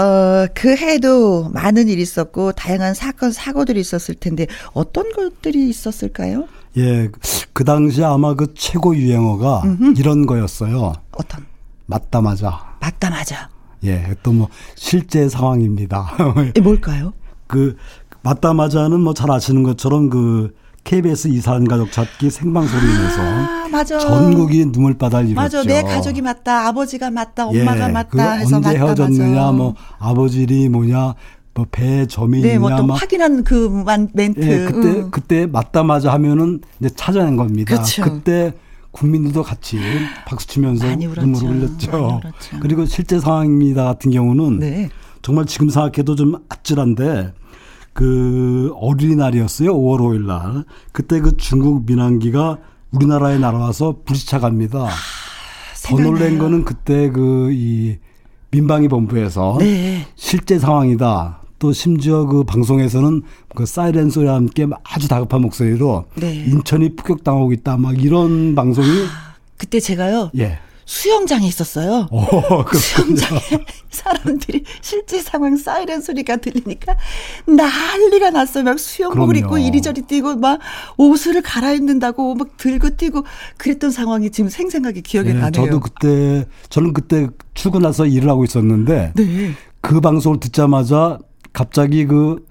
어, 그 해도 많은 일이 있었고 다양한 사건 사고들이 있었을 텐데 어떤 것들이 있었을까요? 예, 그 당시 아마 그 최고 유행어가 이런 거였어요. 어떤? 맞다 맞아. 맞다 맞아. 예, 또 뭐 실제 상황입니다. 이 뭘까요? 그 맞다 맞아는 뭐 잘 아시는 것처럼 그 KBS 이산 가족 찾기 생방송이면서 아, 맞아. 전국이 눈물바다를 이뤘죠. 맞아. 내 가족이 맞다. 아버지가 맞다. 엄마가 예, 맞다. 그 해서 언제 맞다 헤어졌느냐, 맞아. 뭐 아버지리 뭐냐, 뭐 배에 점이 네, 있냐, 뭐 확인한 그 만- 멘트. 예, 그때 응. 그때 맞다 맞아 하면은 이제 찾아낸 겁니다. 그쵸. 그때 국민들도 같이 박수 치면서. 눈물을 흘렸죠. 그리고 실제 상황입니다 같은 경우는 네. 정말 지금 생각해도 좀 아찔한데 그 어린이날이었어요. 5월 5일 날. 그때 그 중국 민항기가 우리나라에 날아와서 불시착합니다. 더 생각나요. 놀란 거는 그때 그 이 민방위 본부에서 네. 실제 상황이다. 또 심지어 그 방송에서는 그 사이렌 소리와 함께 아주 다급한 목소리로 네. 인천이 폭격당하고 있다. 막 이런 방송이 그때 제가요. 예. 수영장에 있었어요. 어, 그 수영장에 사람들이 실제 상황 사이렌 소리가 들리니까 난리가 났어요. 막 수영복을 그럼요. 입고 이리저리 뛰고 막 옷을 갈아입는다고 막 들고 뛰고 그랬던 상황이 지금 생생하게 기억이 예, 나네요. 저도 그때 저는 그때 출근해서 일을 하고 있었는데 네. 그 방송을 듣자마자 갑자기 그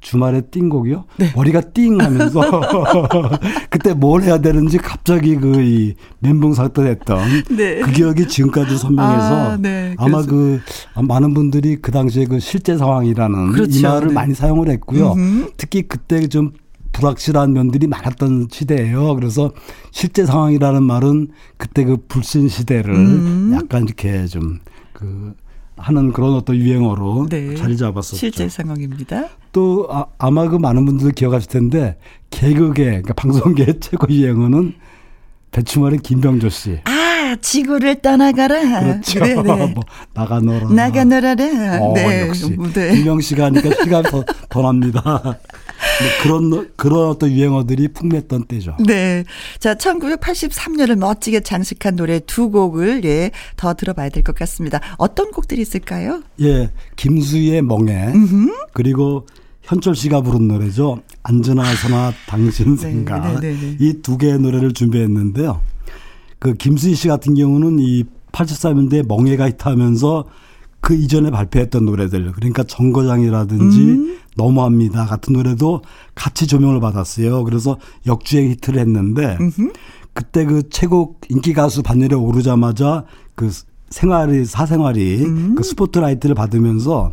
주말에 띵곡이요? 네. 머리가 띵 하면서 그때 뭘 해야 되는지 갑자기 그 이 멘붕 상태했던 네. 그 기억이 지금까지 선명해서 아, 네. 아마 그 많은 분들이 그 당시에 그 실제 상황이라는 그렇죠. 이 말을 네. 많이 사용을 했고요. 음흠. 특히 그때 좀 불확실한 면들이 많았던 시대예요. 그래서 실제 상황이라는 말은 그때 그 불신 시대를 음. 약간 이렇게 좀그 하는 그런 어떤 유행어로 네. 자리 잡았었죠. 실제 상황입니다. 또 아, 마그 많은 분들 기억하실 텐데 개그계 그러니까 방송계 최고 유행어는 대충 말해 김병조 씨. 아, 지구를 떠나가라. 그렇죠. 네, 네. 뭐 나가 놀아. 나가 놀아라. 어, 네. 역시 네. 씨가 하니까 시간 더, 더 납니다. 뭐 그런 그런 어떤 유행어들이 풍미했던 때죠. 네. 자, 1983년을 멋지게 장식한 노래 두 곡을 예, 더 들어봐야 될 것 같습니다. 어떤 곡들이 있을까요? 예, 김수희의 멍해 그리고 현철 씨가 부른 노래죠. 안전하 서나 당신 네, 생각 네, 네, 네. 이두 개의 노래를 준비했는데요. 그 김수희 씨 같은 경우는 이 83년대 멍해가 히트하면서 그 이전에 발표했던 노래들 그러니까 정거장이라든지 음. 너무합니다 같은 노래도 같이 조명을 받았어요. 그래서 역주행 히트를 했는데 그때 그 최고 인기 가수 반열에 오르자마자 그 생활이 사생활이 음. 그 스포트라이트를 받으면서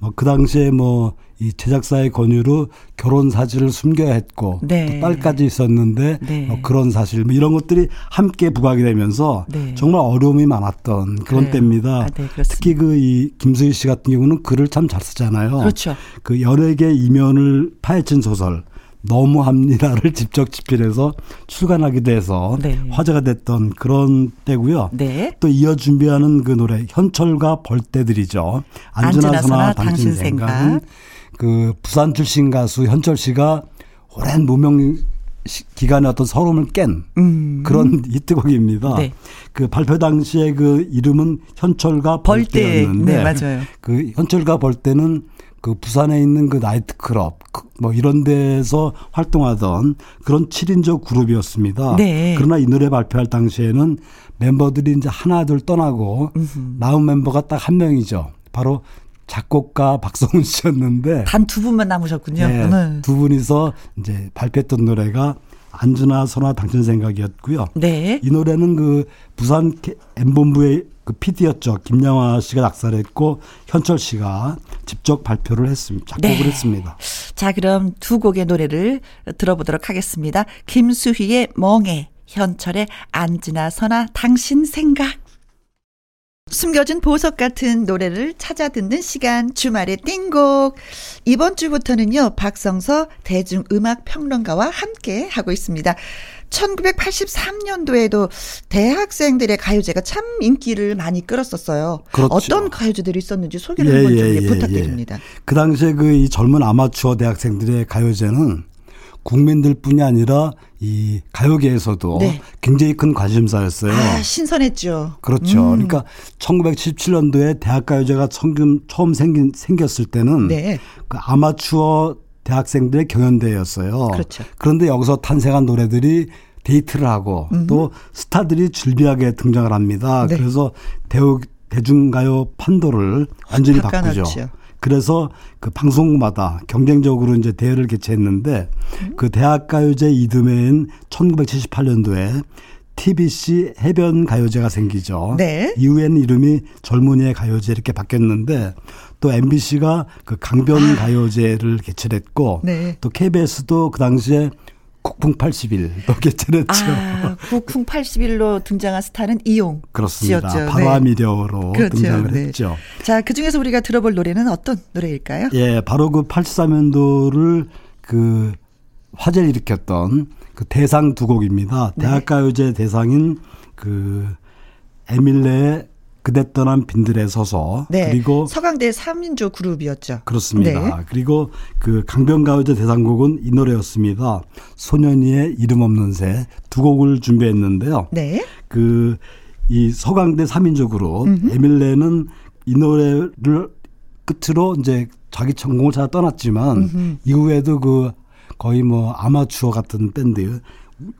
뭐 그 당시에 뭐 이 제작사의 권유로 결혼 사실을 숨겨야 했고 네. 또 딸까지 있었는데 네. 뭐 그런 사실 뭐 이런 것들이 함께 부각이 되면서 네. 정말 어려움이 많았던 그런 그래요. 때입니다. 아, 네. 특히 그 이 김수희 씨 같은 경우는 글을 참 잘 쓰잖아요. 그렇죠. 그 여러 개의 이면을 파헤친 소설 너무합니다를 직접 집필해서 출간하기도 해서 네. 화제가 됐던 그런 때고요. 네. 또 이어 준비하는 그 노래 현철과 벌떼들이죠. 안전하서나 당신 당신 생각. 생각은 그 부산 출신 가수 현철 씨가 오랜 무명 시- 기간의 어떤 서름을 깬 음. 그런 히트곡입니다. 네. 그 발표 당시에 그 이름은 현철과 벌떼. 벌떼였는데 네, 맞아요. 그 현철과 벌떼는 그 부산에 있는 그 나이트클럽 그뭐 이런 데서 활동하던 그런 7인조 그룹이었습니다. 네. 그러나 이 노래 발표할 당시에는 멤버들이 이제 하나둘 떠나고 남은 멤버가 딱 한 명이죠. 바로 작곡가 박성훈 씨였는데 단 두 분만 남으셨군요. 예, 네. 두 분이서 이제 발표했던 노래가 안주나 선화 당신 생각이었고요. 네. 이 노래는 그 부산 M본부의 그 PD였죠. 김양화 씨가 작사를 했고 현철 씨가 직접 발표를 했습니다. 작곡을 네. 했습니다. 자, 그럼 두 곡의 노래를 들어보도록 하겠습니다. 김수희의 멍해, 현철의 안지나 서나 당신 생각. 숨겨진 보석 같은 노래를 찾아 듣는 시간 주말의 띵곡. 이번 주부터는요, 박성서 대중음악 평론가와 함께 하고 있습니다. 1983년도에도 대학생들의 가요제가 참 인기를 많이 끌었었어요. 그렇죠. 어떤 가요제들이 있었는지 소개를 예, 한번 좀 예, 예, 예, 부탁드립니다. 그 당시에 그 이 젊은 아마추어 대학생들의 가요제는 국민들뿐이 아니라 이 가요계에서도 네. 굉장히 큰 관심사였어요. 아, 신선했죠. 그렇죠. 음. 그러니까 1977년도에 대학가요제가 처음, 생긴, 생겼을 때는 네. 그 아마추어 대학생들의 경연대회였어요. 그렇죠. 그런데 여기서 탄생한 노래들이 데이트를 하고 또 스타들이 줄비하게 등장을 합니다. 네. 그래서 대우, 대중가요 판도를 완전히 바꾸죠. 그래서 그 방송마다 경쟁적으로 이제 대회를 개최했는데 음. 그 대학가요제 이듬해인 1978년도에 TBC 해변 가요제가 생기죠. 네. 이후에는 이름이 젊은이의 가요제 이렇게 바뀌었는데 또 MBC가 그 강변 가요제를 개최했고 네. 또 KBS도 그 당시에 국풍 80일 또 개최했죠. 아, 국쿵 80일로 등장한 스타는 이용. 그렇습니다. 씨였죠. 바람이려로 그렇죠. 등장을 네. 했죠. 자, 그 중에서 우리가 들어볼 노래는 어떤 노래일까요? 예, 바로 그 83년도를 그 화제를 일으켰던 그 대상 두 곡입니다. 네. 대학가요제 대상인 그 에밀레의 그대 떠난 빈들에 서서 네. 그리고 서강대 3인조 그룹이었죠. 그렇습니다. 네. 그리고 그 강변가요제 대상곡은 이 노래였습니다. 소년이의 이름 없는 새 두 곡을 준비했는데요. 네. 그 이 서강대 3인조 그룹 에밀레는 이 노래를 끝으로 이제 자기 전공을 찾아 떠났지만 이후에도 그 거의 뭐 아마추어 같은 밴드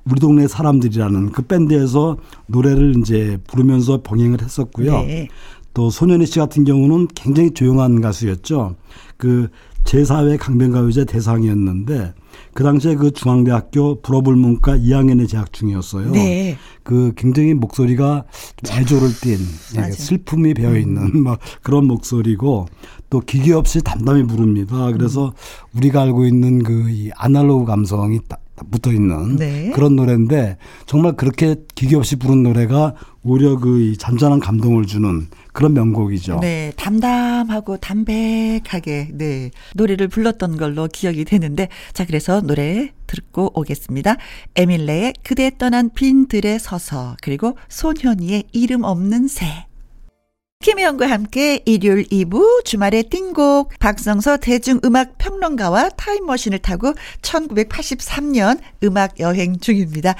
우리 동네 사람들이라는 그 밴드에서 노래를 이제 부르면서 병행을 했었고요. 네. 또 소년희 씨 같은 경우는 굉장히 조용한 가수였죠. 그 제4회 강변가요제 대상이었는데 그 당시에 그 중앙대학교 불어불문과 2학년에 재학 중이었어요. 네. 그 굉장히 목소리가 좀 애조를 띤. 음. 슬픔이 배어 있는 막 그런 목소리고 또 기계 없이 담담히 부릅니다. 그래서 음. 우리가 알고 있는 그 이 아날로그 감성이 딱 붙어 있는 네. 그런 노래인데 정말 그렇게 기계 없이 부른 노래가 오히려 그이 잔잔한 감동을 주는 그런 명곡이죠. 네, 담담하고 담백하게 네 노래를 불렀던 걸로 기억이 되는데 자 그래서 노래 듣고 오겠습니다. 에밀레의 그대 떠난 빈 들에 서서 그리고 손현이의 이름 없는 새. 김혜영과 함께 일요일 2부 주말의 띵곡 박성서 대중음악 평론가와 타임머신을 타고 1983년 음악 여행 중입니다.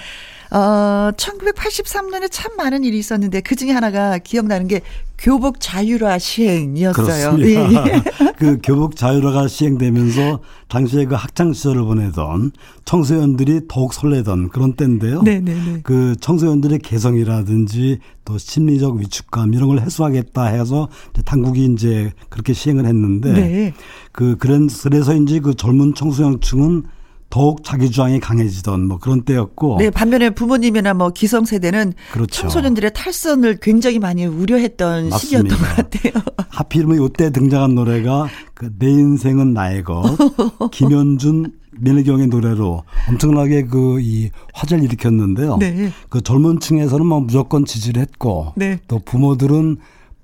어, 1983년에 참 많은 일이 있었는데 그 중에 하나가 기억나는 게 교복 자율화 시행이었어요. 그렇습니다. 예. 그 교복 자율화가 시행되면서 당시에 그 학창 시절을 보내던 청소년들이 더욱 설레던 그런 때인데요. 네네네. 그 청소년들의 개성이라든지 또 심리적 위축감 이런 걸 해소하겠다 해서 이제 당국이 이제 그렇게 시행을 했는데 네. 그 그런 그래서인지 그 젊은 청소년층은 더욱 자기 주장이 강해지던 뭐 그런 때였고 네, 반면에 부모님이나 뭐 기성 세대는 그렇죠. 청소년들의 탈선을 굉장히 많이 우려했던 시기였던 것 맞습니다. 같아요. 하필이면 이때 등장한 노래가 그 내 인생은 나의 것 김현준 민혜경의 노래로 엄청나게 그 이 화제를 일으켰는데요. 네. 그 젊은 층에서는 뭐 무조건 지지를 했고 네. 또 부모들은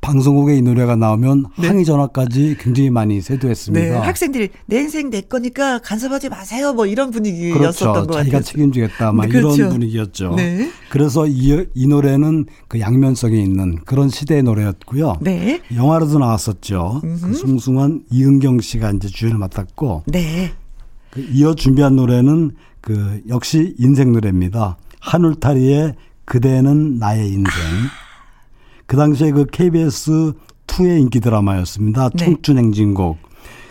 방송국에 이 노래가 나오면 네. 항의 전화까지 굉장히 많이 세도했습니다. 네, 학생들이 내 인생 내 거니까 간섭하지 마세요. 뭐 이런 분위기였었던 그렇죠. 것 자기가 같아요. 책임지겠다. 막 네, 그렇죠. 이런 분위기였죠. 네. 그래서 이, 이 노래는 그 양면성이 있는 그런 시대의 노래였고요. 네. 영화로도 나왔었죠. 그 숭숭한 이은경 씨가 이제 주연을 맡았고 네. 그 이어 준비한 노래는 그 역시 인생 노래입니다. 한울타리의 그대는 나의 인생. 그 당시에 그 KBS 2의 인기 드라마였습니다. 네. 청춘 행진곡.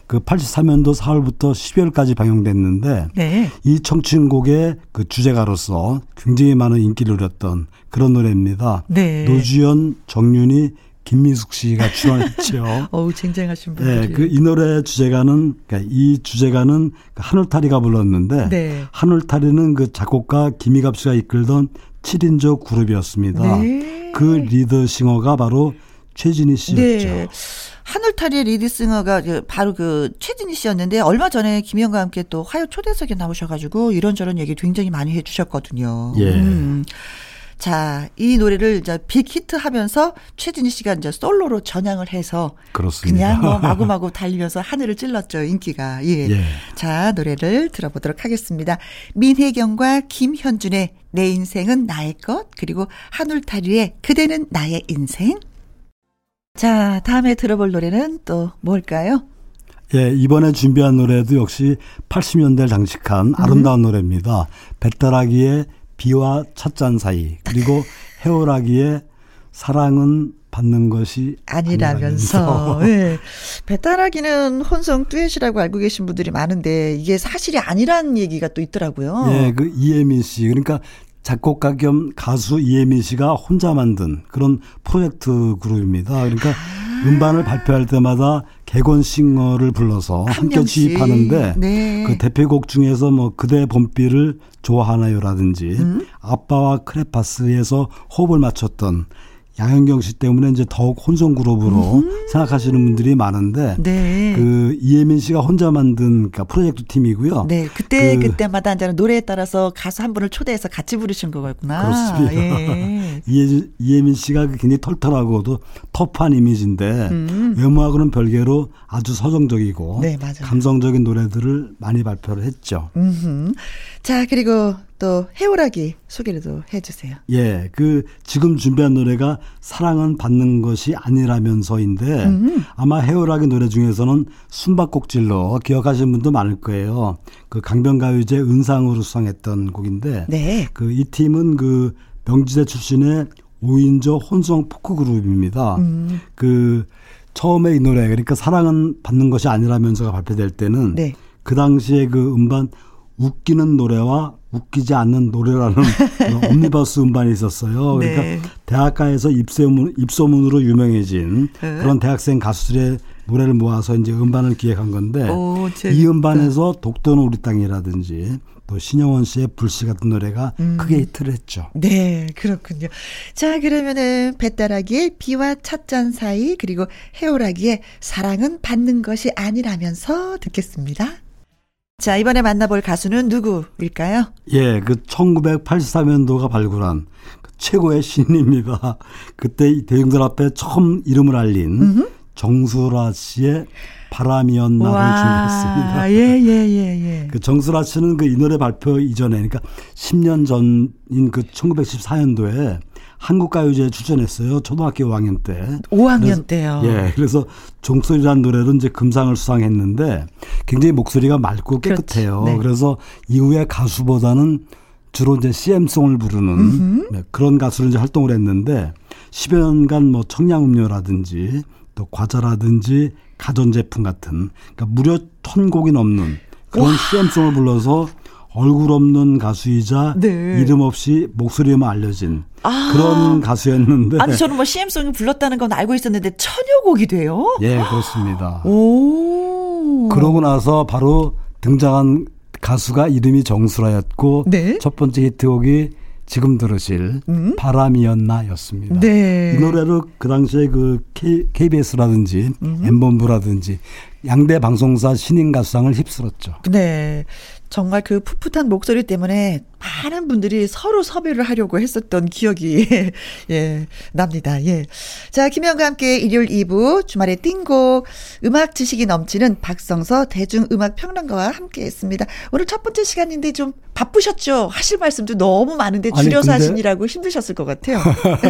그 83년도 4월부터 12월까지 방영됐는데 네. 이 청춘곡의 그 주제가로서 굉장히 많은 인기를 누렸던 그런 노래입니다. 네. 노주현, 정윤이, 김미숙 씨가 출연했죠. 어우, 쟁쟁하신 분들이. 네, 그 이 노래 주제가는 그러니까 이 주제가는 그 한울타리가 불렀는데 네. 한울타리는 그 작곡가 김희갑 씨가 이끌던 7인조 그룹이었습니다. 네. 그 리더 싱어가 바로 최진희 씨였죠. 네. 하늘타리의 리드싱어가 바로 그 최진희 씨였는데 얼마 전에 김희영과 함께 또 화요 초대석에 나오셔가지고 이런저런 얘기 굉장히 많이 해주셨거든요. 예. 음. 자, 이 노래를 이제 빅히트 하면서 최진희 씨가 이제 솔로로 전향을 해서 그렇습니다. 그냥 뭐 마구마구 달리면서 하늘을 찔렀죠, 인기가. 예. 예. 자, 노래를 들어보도록 하겠습니다. 민혜경과 김현준의 내 인생은 나의 것, 그리고 한울타리의 그대는 나의 인생. 자, 다음에 들어볼 노래는 또 뭘까요? 예, 이번에 준비한 노래도 역시 80년대를 장식한 아름다운 음. 노래입니다. 배따라기의 비와 찻잔 사이 그리고 해오라기의 사랑은 받는 것이 아니라면서. 네. 배따라기는 혼성 듀엣이라고 알고 계신 분들이 많은데 이게 사실이 아니라는 얘기가 또 있더라고요. 예, 그 이혜민 씨. 그러니까 작곡가 겸 가수 이혜민 씨가 혼자 만든 그런 프로젝트 그룹입니다. 그러니까 아. 음반을 발표할 때마다 개건 싱어를 불러서 함께 지휘하는데 네. 그 대표곡 중에서 뭐 그대 봄비를 좋아하나요라든지 음? 아빠와 크레파스에서 호흡을 맞췄던 양현경 씨 때문에 이제 더욱 혼성 그룹으로 음. 생각하시는 분들이 많은데 네. 그 이혜민 씨가 혼자 만든 그러니까 프로젝트 팀이고요. 네, 그때 그, 때마다 이제 노래에 따라서 가수 한 분을 초대해서 같이 부르신 거였구나. 그렇습니다. 예. 이혜, 이혜민 씨가 굉장히 털털하고도 터프한 이미지인데 음. 외모하고는 별개로 아주 서정적이고 네, 감성적인 노래들을 많이 발표를 했죠. 음흠. 자, 그리고 또 해오라기 소개를 해주세요. 예, 그 지금 준비한 노래가 사랑은 받는 것이 아니라면서인데 음. 아마 해오라기 노래 중에서는 숨바꼭질로 기억하시는 분도 많을 거예요. 그 강변가요제 은상으로 수상했던 곡인데 네. 그 이 팀은 그 명지대 출신의 5인조 혼성 포크 그룹입니다. 음. 그 처음에 이 노래 그러니까 사랑은 받는 것이 아니라면서가 발표될 때는 네. 그 당시에 그 음반 웃기는 노래와 웃기지 않는 노래라는 옴니버스 음반이 있었어요. 그러니까 네. 대학가에서 입소문, 입소문으로 유명해진 네. 그런 대학생 가수들의 노래를 모아서 이제 음반을 기획한 건데 오, 이 음반에서 독도는 우리 땅이라든지 또 신영원 씨의 불씨 같은 노래가 음. 크게 히트를 했죠. 네, 그렇군요. 자, 그러면은 배따라기의 비와 찻잔 사이 그리고 해오라기의 사랑은 받는 것이 아니라면서 듣겠습니다. 자, 이번에 만나볼 가수는 누구일까요? 예, 그 1983년도가 발굴한 그 최고의 신인입니다. 그때 대중들 앞에 처음 이름을 알린 음흠. 정수라 씨의 바람이었나를 준비했습니다. 예, 예, 예, 예. 그 정수라 씨는 그 이 노래 발표 이전에, 그러니까 10년 전인 그 1914년도에 한국가요제에 출전했어요. 초등학교 5학년 때. 5학년 그래서, 때요. 예. 그래서 종소리라는 노래로 이제 금상을 수상했는데 굉장히 목소리가 맑고 깨끗해요. 네. 그래서 이후에 가수보다는 주로 이제 CM송을 부르는 네, 그런 가수로 이제 활동을 했는데 10여 년간 뭐 청량음료라든지 또 과자라든지 가전제품 같은 그러니까 무려 천 곡이 넘는 그런 와. CM송을 불러서 얼굴 없는 가수이자 네. 이름 없이 목소리만 알려진 아. 그런 가수였는데. 아니 저는 뭐 CM송이 불렀다는 건 알고 있었는데 천여 곡이 돼요? 예, 그렇습니다. 오. 그러고 나서 바로 등장한 가수가 이름이 정수라였고 네? 첫 번째 히트곡이 지금 들으실 음? 바람이었나였습니다. 네. 이 노래를 그 당시에 그 K, KBS라든지 음. M본부라든지 양대 방송사 신인 가수상을 휩쓸었죠. 네. 정말 그 풋풋한 목소리 때문에 많은 분들이 서로 섭외를 하려고 했었던 기억이 예 납니다. 예. 자 김현과 함께 일요일 2부 주말에 띵곡 음악 지식이 넘치는 박성서 대중음악 평론가와 함께 했습니다. 오늘 첫 번째 시간인데 좀 바쁘셨죠? 하실 말씀도 너무 많은데 줄여서 아니, 하시느라고 힘드셨을 것 같아요.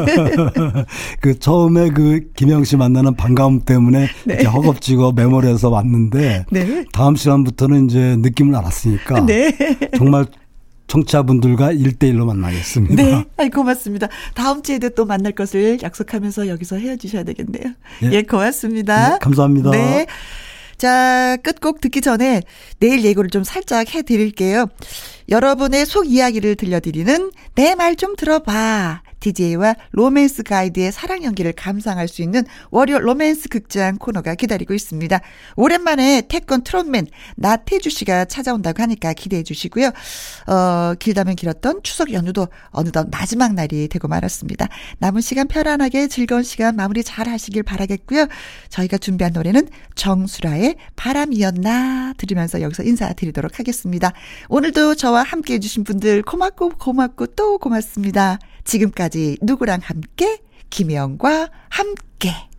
그 처음에 그 김영 씨 만나는 반가움 때문에 네. 허겁지겁 메모리에서 왔는데 네. 다음 시간부터는 이제 느낌을 알았으니까 네. 정말 청취자분들과 1대1로 만나겠습니다. 네. 아이, 고맙습니다. 다음 주에도 또 만날 것을 약속하면서 여기서 헤어지셔야 되겠네요. 예, 예 고맙습니다. 네, 감사합니다. 네. 자, 끝곡 듣기 전에 내일 예고를 좀 살짝 해 드릴게요. 여러분의 속 이야기를 들려드리는 내 말 좀 들어봐. DJ와 로맨스 가이드의 사랑 연기를 감상할 수 있는 월요 로맨스 극장 코너가 기다리고 있습니다. 오랜만에 태권 트롯맨 나태주 씨가 찾아온다고 하니까 기대해 주시고요. 어, 길다면 길었던 추석 연휴도 어느덧 마지막 날이 되고 말았습니다. 남은 시간 편안하게 즐거운 시간 마무리 잘 하시길 바라겠고요. 저희가 준비한 노래는 정수라의 바람이었나 들으면서 여기서 인사드리도록 하겠습니다. 오늘도 저와 함께 해주신 분들 고맙고 고맙고 또 고맙습니다. 지금까지 누구랑 함께? 김혜영과 함께.